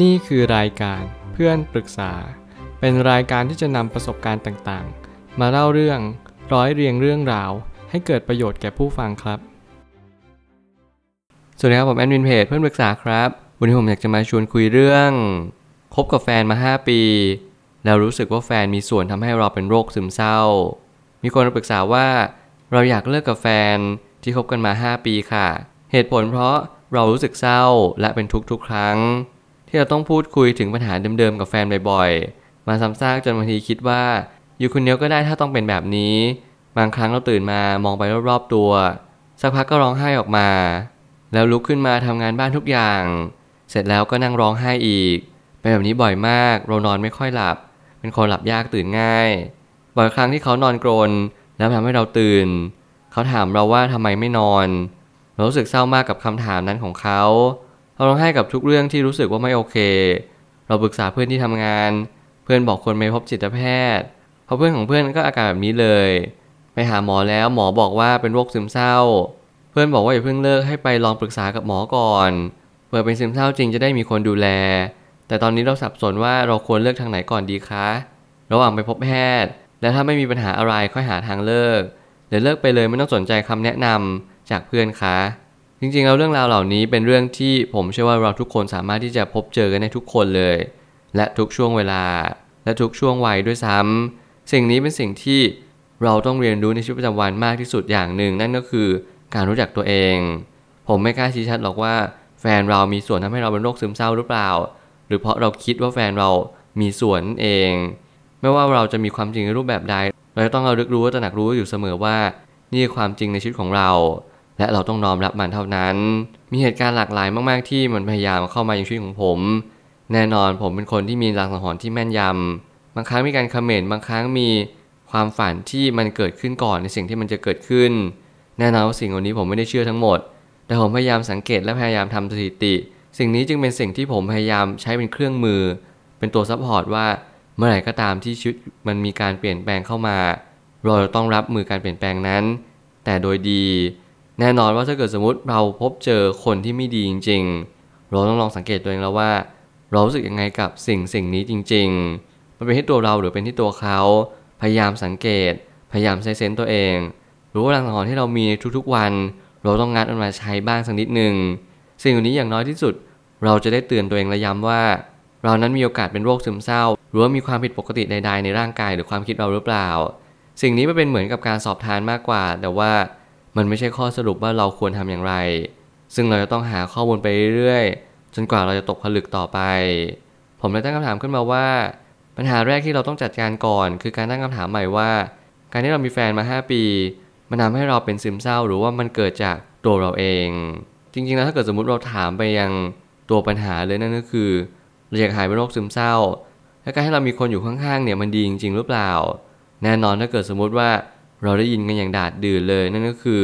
นี่คือรายการเพื่อนปรึกษา เป็นรายการที่จะนำประสบการณ์ต่างๆ มาเล่าเรื่องร้อยเรียงเรื่องราว ให้เกิดประโยชน์แก่ผู้ฟังครับ สวัสดีครับผมแอดมินเพจเพื่อนปรึกษาครับ วันนี้ผมอยากจะมาชวนคุยเรื่องคบกับแฟนมา 5 ปี แล้วรู้สึกว่าแฟนมีส่วนทำให้เราเป็นโรคซึมเศร้า มีคนมาปรึกษาว่า เราอยากเลิกกับแฟนที่คบกันมา 5 ปีค่ะ เหตุผลเพราะเรารู้สึกเศร้าและเป็นทุกทุกครั้ง ที่เราต้องพูดคุยถึงปัญหาเดิมๆกับแฟนบ่อยๆ มาซ้ำซากจนบางทีคิดว่า อยู่คนเดียวก็ได้ถ้าต้องเป็นแบบนี้ บางครั้งเราตื่นมามองไปรอบๆตัว สักพักก็ร้องไห้ออกมา แล้วลุกขึ้นมาทำงานบ้านทุกอย่าง เสร็จแล้วก็นั่งร้องไห้อีก เป็นแบบนี้บ่อยมาก เรานอนไม่ค่อยหลับ เป็นคนหลับยากตื่นง่าย บ่อยครั้งที่เขานอนกรนแล้วทำให้เราตื่น เขาถามเราว่าทำไมไม่นอน เรารู้สึกเศร้ามากกับคำถามนั้นของเขา เราร้องไห้กับทุกเรื่องที่รู้สึกว่าไม่โอเค เราปรึกษาเพื่อนที่ทำงาน เพื่อนบอกคนไปพบจิตแพทย์เพราะเพื่อนของเพื่อนก็อาการแบบนี้เลย ไปหาหมอแล้วหมอบอกว่าเป็นโรคซึมเศร้า เพื่อนบอกว่าอย่าเพิ่งเลิกให้ไปลองปรึกษากับหมอก่อนเผื่อเป็นซึมเศร้าจริงจะได้มีคนดูแล แต่ตอนนี้เราสับสนว่าเราควรเลือกทางไหนก่อนดีคะ ระหว่างไปพบแพทย์ และถ้าไม่มีปัญหาอะไรค่อยหาทางเลิกหรือเลิกไปเลยไม่ต้องสนใจคำแนะนำจากเพื่อนคะ จริงๆแล้วเรื่องราวเหล่านี้เป็นเรื่องที่ผมเชื่อว่าเราทุกคนสามารถที่จะพบเจอกันในทุกคนเลย และทุกช่วงเวลา และทุกช่วงวัยด้วยซ้ำสิ่งนี้เป็นสิ่งที่เราต้องเรียนรู้ในชีวิตประจำวันมากที่สุดอย่างหนึ่ง นั่นก็คือการรู้จักตัวเอง ผมไม่กล้าชี้ชัดหรอกว่าแฟนเรามีส่วนทำให้เราเป็นโรคซึมเศร้าหรือเปล่า หรือเพราะเราคิดว่าแฟนเรามีส่วนนั่นเอง ไม่ว่าเราจะมีความจริงในรูปแบบใด เราจะต้องเระลึกรู้ตระหนักรู้อยู่เสมอว่า นี่คือความจริงในชีวิตของเรา และเราต้องน้อมรับมันเท่านั้น มีเหตุการณ์หลากหลายมาก ๆ ที่มันพยายามเข้ามาในชีวิตของผม แน่นอนผมเป็นคนที่มีรางสังหรณ์ที่แม่นยำ บางครั้งมีการคอมเมนต์ บางครั้งมีความฝันที่มันเกิดขึ้นก่อนในสิ่งที่มันจะเกิดขึ้น แน่นอนว่าสิ่งเหล่านี้ผมไม่ได้เชื่อทั้งหมด แต่ผมพยายามสังเกตและพยายามทำสถิติ สิ่งนี้จึงเป็นสิ่งที่ผมพยายามใช้เป็นเครื่องมือ เป็นตัว support ว่าเมื่อไหร่ก็ตามที่ชีวิตมันมีการเปลี่ยนแปลงเข้ามา เราต้องรับมือการเปลี่ยนแปลงนั้น แต่โดยดี แน่นอนว่าถ้าเกิดสมมติเราพบเจอคนที่ไม่ดีจริง ๆ เราต้องลองสังเกตตัวเองแล้วว่า เรารู้สึกยังไงกับสิ่งสิ่งนี้จริง ๆ มันเป็นที่ตัวเราหรือเป็นที่ตัวเขา พยายามสังเกต พยายามใช้เซนส์ตัวเอง รู้ว่าพลังหรณ์ที่เรามีทุกๆวัน เราต้องงัดมันมาใช้บ้างสักนิดหนึ่งสิ่งเหล่านี้อย่างน้อยที่สุด เราจะได้เตือนตัวเองและย้ำว่า เรานั้นมีโอกาสเป็นโรคซึมเศร้า หรือว่ามีความผิดปกติใด ๆ ในร่างกายหรือความคิดเราหรือเปล่า สิ่งนี้มันเป็นเหมือนกับการสอบทานมากกว่า แต่ว่า มันไม่ใช่ข้อสรุปว่าเราควรทำอย่างไร ซึ่งเราจะต้องหาข้อมูลไปเรื่อยๆ จนกว่าเราจะตกผลึกต่อไป ผมเลยตั้งคำถามขึ้นมาว่า ปัญหาแรกที่เราต้องจัดการก่อน คือการตั้งคำถามใหม่ว่า การที่เรามีแฟนมา 5 ปี มันทำให้เราเป็นซึมเศร้า หรือว่ามันเกิดจากตัวเราเอง จริงๆแล้วถ้าเกิดสมมติเราถามไปยังตัวปัญหาเลยนั่นก็คือเราอยากหายเป็นโรคซึมเศร้า และการให้เรามีคนอยู่ข้างๆเนี่ยมันดีจริง ๆ หรือเปล่า แน่นอนถ้าเกิดสมมติว่า เราได้ยินกันอย่างดาษดื่นเลยนั่นก็คือ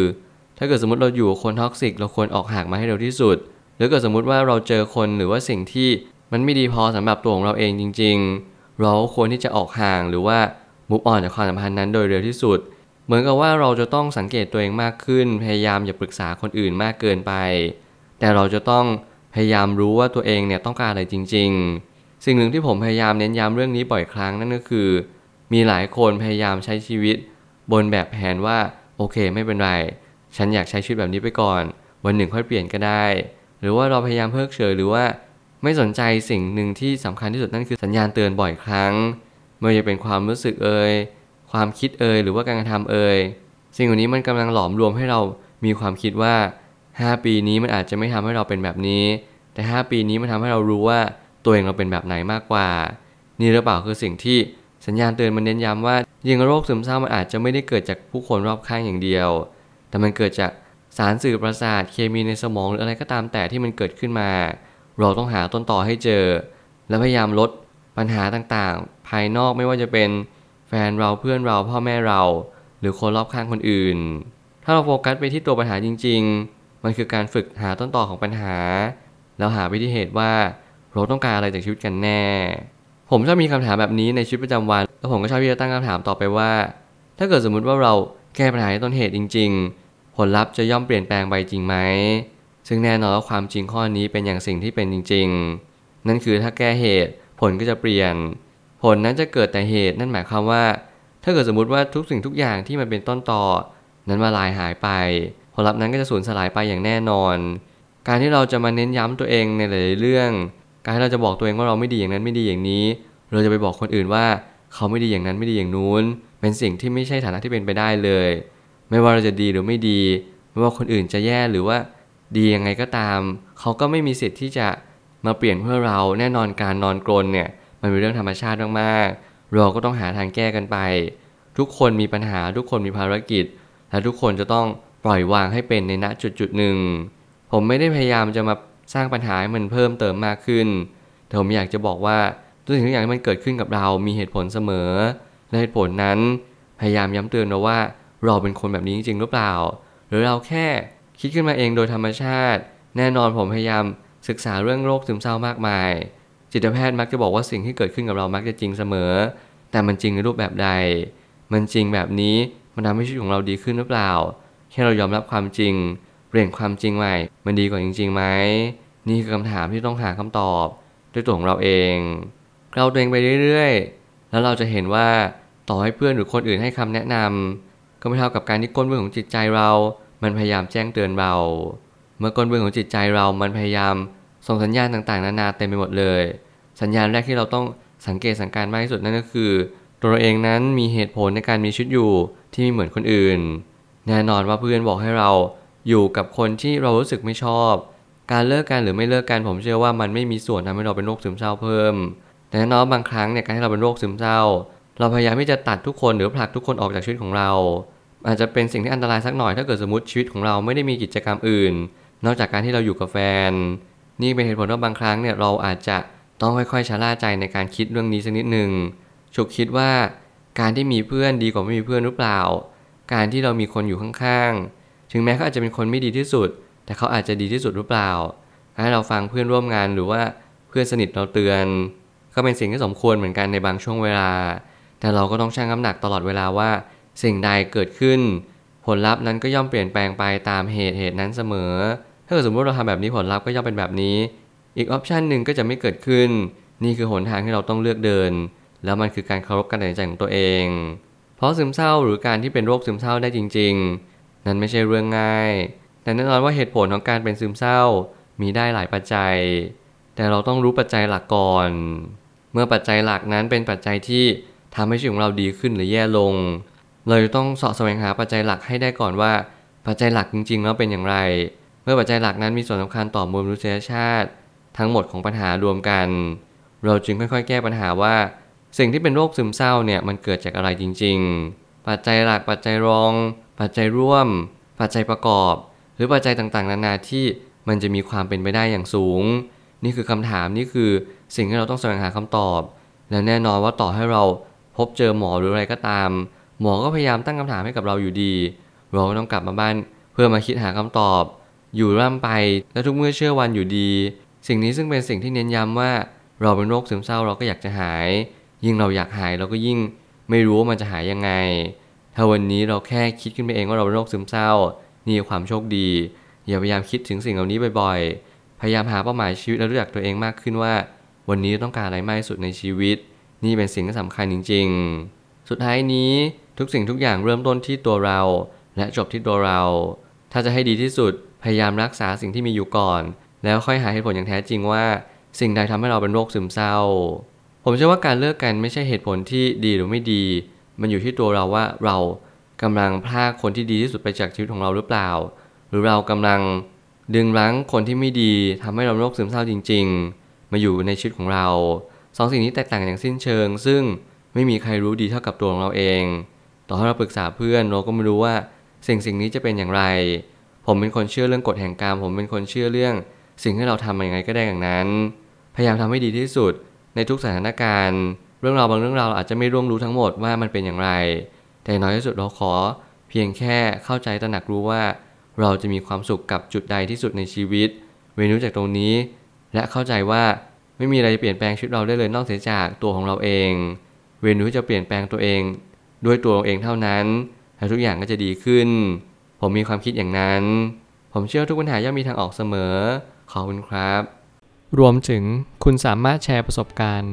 ถ้าเกิดสมมติเราอยู่กับคน toxic เราควรออกห่างมาให้เร็วที่สุด หรือเกิดสมมติว่าเราเจอคนหรือว่าสิ่งที่มันไม่ดีพอสำหรับตัวของเราเองจริง ๆ เราควรที่จะออกห่างหรือว่ามุกอ่อนจากความสัมพันธ์นั้นโดยเร็วที่สุด เหมือนกับว่าเราจะต้องสังเกตตัวเองมากขึ้น พยายามอย่าปรึกษาคนอื่นมากเกินไป แต่เราจะต้องพยายามรู้ว่าตัวเองเนี่ยต้องการอะไรจริง ๆ สิ่งหนึ่งที่ผมพยายามเน้นย้ำเรื่องนี้บ่อยครั้งนั่นก็คือ มีหลายคนพยายามใช้ชีวิต บนแบบแผนว่าโอเคไม่เป็นไร ฉันอยากใช้ชีวิตแบบนี้ไปก่อน วันหนึ่งค่อยเปลี่ยนก็ได้ หรือว่าเราพยายามเพิกเฉยหรือว่าไม่สนใจสิ่งหนึ่งที่สำคัญที่สุดนั่นคือสัญญาณเตือนบ่อยครั้งไม่ว่าจะเป็นความรู้สึกเอ่ยความคิดเอ่ยหรือว่าการกระทำเอ่ยสิ่งเหล่านี้มันกำลังหลอมรวมให้เรามีความคิดว่า 5 ปีนี้มันอาจจะไม่ทำให้เราเป็นแบบนี้ แต่ 5 ปีนี้มันทำให้เรารู้ว่าตัวเองเราเป็นแบบไหนมากกว่า นี่หรือเปล่าคือสิ่งที่ สัญญาณเตือนมันเน้นย้ำว่ายิงโรคซึมเศร้ามันอาจจะไม่ได้เกิดจากผู้คนรอบข้างอย่างเดียว แต่มันเกิดจากสารสื่อประสาทเคมีในสมองหรืออะไรก็ตามแต่ที่มันเกิดขึ้นมา เราต้องหาต้นต่อให้เจอ และพยายามลดปัญหาต่างๆ ภายนอกไม่ว่าจะเป็นแฟนเราเพื่อนเราพ่อแม่เรา หรือคนรอบข้างคนอื่น ถ้าเราโฟกัสไปที่ตัวปัญหาจริง ๆ มันคือการฝึกหาต้นต่อของปัญหา แล้วหาวิธีเหตุว่าเราต้องการอะไรจากชีวิตกันแน่ ผมชอบมีคำถามแบบนี้ในชีวิตประจำวัน แล้วผมก็ชอบที่จะตั้งคำถามต่อไปว่า ถ้าเกิดสมมุติว่าเราแก้ปัญหาในต้นเหตุจริง ๆ ผลลัพธ์จะย่อมเปลี่ยนแปลงไปจริงไหม ซึ่งแน่นอนว่าความจริงข้อนี้เป็นอย่างสิ่งที่เป็นจริง ๆ นั่นคือถ้าแก้เหตุผลก็จะเปลี่ยน ผลนั้นจะเกิดแต่เหตุนั่นหมายความว่า ถ้าเกิดสมมติว่าทุกสิ่งทุกอย่างที่มันเป็นต้นต่อ นั้นมาลายหายไป ผลลัพธ์นั้นก็จะสูญสลายไปอย่างแน่นอน การที่เราจะมาเน้นย้ำตัวเองในหลายๆเรื่อง การที่เราจะบอกตัวเองว่าเราไม่ดีอย่างนั้นไม่ดีอย่างนี้ เราจะไปบอกคนอื่นว่าเขาไม่ดีอย่างนั้นไม่ดีอย่างนู้น เป็นสิ่งที่ไม่ใช่ฐานะที่เป็นไปได้เลย ไม่ว่าเราจะดีหรือไม่ดี ไม่ว่าคนอื่นจะแย่หรือว่า ดียังไงก็ตาม เขาก็ไม่มีสิทธิ์ที่จะมาเปลี่ยนเพื่อเราแน่นอนการนอนกรนเนี่ยมันเป็นเรื่องธรรมชาติมากๆ เราก็ต้องหาทางแก้กันไป ทุกคนมีปัญหาทุกคนมีภารกิจ และทุกคนจะต้องปล่อยวางให้เป็นในณจุดจุดหนึ่ง ผมไม่ได้พยายามจะมา สร้างปัญหาให้มันเพิ่มเติมมากขึ้นแต่ผมอยากจะบอกว่าทุกสิ่งทุกอย่างที่มันเกิดขึ้นกับเรามีเหตุผลเสมอ และเหตุผลนั้นพยายามย้ำเตือนเราว่าเราเป็นคนแบบนี้จริงหรือเปล่า หรือเราแค่คิดขึ้นมาเองโดยธรรมชาติ แน่นอนผมพยายามศึกษาเรื่องโรคซึมเศร้ามากมาย จิตแพทย์มักจะบอกว่าสิ่งที่เกิดขึ้นกับเรามักจะจริงเสมอ แต่มันจริงในรูปแบบใด มันจริงแบบนี้มันทำให้ชีวิตของเราดีขึ้นหรือเปล่า แค่เรายอมรับความจริง เปลี่ยนความจริงใหม่ มันดีกว่าจริงๆไหมนี่คือคำถามที่ต้องหาคำตอบ ด้วยตัวของเราเอง เราตัวเองไปเรื่อยๆ แล้วเราจะเห็นว่าต่อให้เพื่อนหรือคนอื่นให้คำแนะนำก็ไม่เท่ากับการที่ก้นเบื้องของจิตใจเรา มันพยายามแจ้งเตือนเรา เมื่อก้นเบื้องของจิตใจเรา มันพยายามส่งสัญญาณต่างๆ นานาเต็มไปหมดเลย สัญญาณแรกที่เราต้องสังเกตสังการมากที่สุดนั่นก็คือ ตัวเราเองนั้นมีเหตุผลในการมีชีวิตอยู่ที่ไม่เหมือนคนอื่น แน่นอนว่าเพื่อนบอกให้เรา อยู่กับคนที่เรารู้สึกไม่ชอบ การเลิกกันหรือไม่เลิกกันผมเชื่อว่ามันไม่มีส่วนทำให้เราเป็นโรคซึมเศร้าเพิ่ม แต่แน่นอนบางครั้งเนี่ยการที่เราเป็นโรคซึมเศร้า เราพยายามที่จะตัดทุกคนหรือผลักทุกคนออกจากชีวิตของเรา อาจจะเป็นสิ่งที่อันตรายสักหน่อยถ้าเกิดสมมติชีวิตของเราไม่ได้มีกิจกรรมอื่น นอกจากการที่เราอยู่กับแฟน นี่เป็นเหตุผลว่าบางครั้งเนี่ยเราอาจจะต้องค่อยๆชะล่าใจในการคิดเรื่องนี้สักนิดหนึ่งฉุกคิดว่าการที่มีเพื่อนดีกว่าไม่มีเพื่อนหรือเปล่า การที่เรามีคนอยู่ข้างๆ ถึงแม้เขาอาจจะเป็นคนไม่ดีที่สุด แต่เขาอาจจะดีที่สุดหรือเปล่า ให้เราฟังเพื่อนร่วมงานหรือว่าเพื่อนสนิทเราเตือน ก็เป็นสิ่งที่สมควรเหมือนกันในบางช่วงเวลา แต่เราก็ต้องชั่งน้ำหนักตลอดเวลาว่า สิ่งใดเกิดขึ้น ผลลัพธ์นั้นก็ย่อมเปลี่ยนแปลงไปตามเหตุเหตุนั้นเสมอ ถ้าเกิดสมมติเราทำแบบนี้ผลลัพธ์ก็ย่อมเป็นแบบนี้ อีกออปชันหนึ่งก็จะไม่เกิดขึ้น นี่คือหนทางที่เราต้องเลือกเดิน แล้วมันคือการเคารพการตัดสินใจของตัวเอง เพราะซึมเศร้าหรือการที่เป็นโรคซึมเศร้าได้จริง ๆ นั้นไม่ใช่เรื่องง่าย แต่แน่นอนว่าเหตุผลของการเป็นซึมเศร้ามีได้หลายปัจจัย แต่เราต้องรู้ปัจจัยหลักก่อน เมื่อปัจจัยหลักนั้นเป็นปัจจัยที่ทำให้ชีวิตของเราดีขึ้นหรือแย่ลง เราจะต้องสาะแสวงหาปัจจัยหลักให้ได้ก่อนว่า ปัจจัยหลักจริงๆแล้วเป็นอย่างไร เมื่อปัจจัยหลักนั้นมีส่วนสำคัญต่อมวลมนุษยชาติ ทั้งหมดของปัญหารวมกัน เราจึงค่อยๆ แก้ปัญหาว่า สิ่งที่เป็นโรคซึมเศร้าเนี่ยมันเกิดจากอะไรจริง ๆ ปัจจัยหลักปัจจัยรอง ปัจจัยร่วม ปัจจัยประกอบ หรือปัจจัยต่างๆ นานาที่มันจะมีความเป็นไปได้อย่างสูง นี่คือคำถามนี่คือสิ่งที่เราต้องแสวงหาคำตอบ และแน่นอนว่าต่อให้เราพบเจอหมอหรืออะไรก็ตาม หมอก็พยายามตั้งคำถามให้กับเราอยู่ดี เราก็ต้องกลับมาบ้านเพื่อมาคิดหาคำตอบ อยู่ร่ำไปและทุกเมื่อเชื่อวันอยู่ดี สิ่งนี้ซึ่งเป็นสิ่งที่เน้นย้ำว่า เราเป็นโรคซึมเศร้าเราก็อยากจะหาย ยิ่งเราอยากหายเราก็ยิ่งไม่รู้ว่ามันจะหายยังไง ถ้าวันนี้เราแค่คิดขึ้นไปเองว่าเราเป็นโรคซึมเศร้า นี่ความโชคดี อย่าพยายามคิดถึงสิ่งเหล่านี้บ่อยๆ พยายามหาเป้าหมายชีวิตและรู้จักตัวเองมากขึ้นว่า วันนี้ต้องการอะไรมากที่สุดในชีวิต นี่เป็นสิ่งที่สำคัญจริง ๆ สุดท้ายนี้ทุกสิ่งทุกอย่างเริ่มต้นที่ตัวเรา และจบที่ตัวเรา ถ้าจะให้ดีที่สุดพยายามรักษาสิ่งที่มีอยู่ก่อน แล้วค่อยหาเหตุผลอย่างแท้จริงว่า สิ่งใดทำให้เราเป็นโรคซึมเศร้า ผมเชื่อว่าการเลิกกันไม่ใช่เหตุผลที่ดีหรือไม่ดี มันอยู่ที่ตัวเราว่าเรากำลังพลากคนที่ดีที่สุดไปจากชีวิตของเราหรือเปล่า หรือเรากำลังดึงรั้งคนที่ไม่ดีทำให้เราโรคซึมเศร้าจริง ๆ มาอยู่ในชีวิตของเราสองสิ่งนี้แตกต่างอย่างสิ้นเชิง ซึ่งไม่มีใครรู้ดีเท่ากับตัวของเราเอง ต่อให้เราปรึกษาเพื่อนเราก็ไม่รู้ว่าสิ่งสิ่งนี้จะเป็นอย่างไร ผมเป็นคนเชื่อเรื่องกฎแห่งกรรม ผมเป็นคนเชื่อเรื่อง สิ่งที่เราทำยังไงก็ได้อย่างนั้น พยายามทำให้ดีที่สุดในทุกสถานการณ์ เรื่องราวบางเรื่องราวอาจจะไม่ร่วงรู้ทั้งหมดว่ามันเป็นอย่างไร แต่น้อยที่สุดเราขอเพียงแค่เข้าใจตระหนักรู้ว่า เราจะมีความสุขกับจุดใดที่สุดในชีวิตเวนุจากตรงนี้ และเข้าใจว่าไม่มีอะไรเปลี่ยนแปลงชีวิตเราได้เลยนอกเสียจากตัวของเราเองเวนุจะเปลี่ยนแปลงตัวเอง ด้วยตัวเราเองเท่านั้นและทุกอย่างก็จะดีขึ้น ผมมีความคิดอย่างนั้น ผมเชื่อทุกปัญหาย่อมมีทางออกเสมอ ขอบคุณครับ รวมถึงคุณสามารถแชร์ประสบการณ์